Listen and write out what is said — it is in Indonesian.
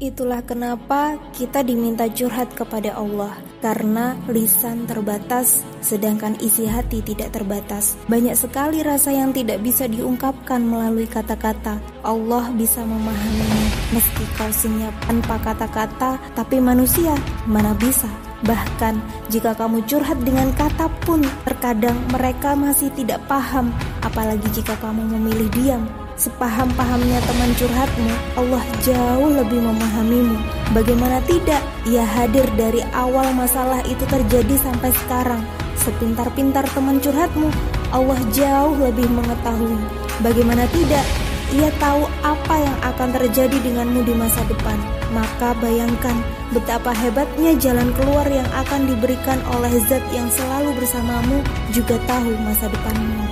Itulah kenapa kita diminta curhat kepada Allah Karena lisan terbatas sedangkan isi hati tidak terbatas. Banyak sekali rasa yang tidak bisa diungkapkan melalui kata-kata. Allah bisa memahaminya Meski kau senyap tanpa kata-kata Tapi manusia mana bisa? Bahkan jika kamu curhat dengan kata pun Terkadang mereka masih tidak paham Apalagi jika kamu memilih diam Sepaham-pahamnya teman curhatmu, Allah jauh lebih memahamimu. Bagaimana tidak, ia hadir dari awal masalah itu terjadi sampai sekarang. Sepintar-pintar teman curhatmu, Allah jauh lebih mengetahui. Bagaimana tidak, ia tahu apa yang akan terjadi denganmu di masa depan. Maka bayangkan betapa hebatnya jalan keluar yang akan diberikan oleh zat yang selalu bersamamu juga tahu masa depanmu.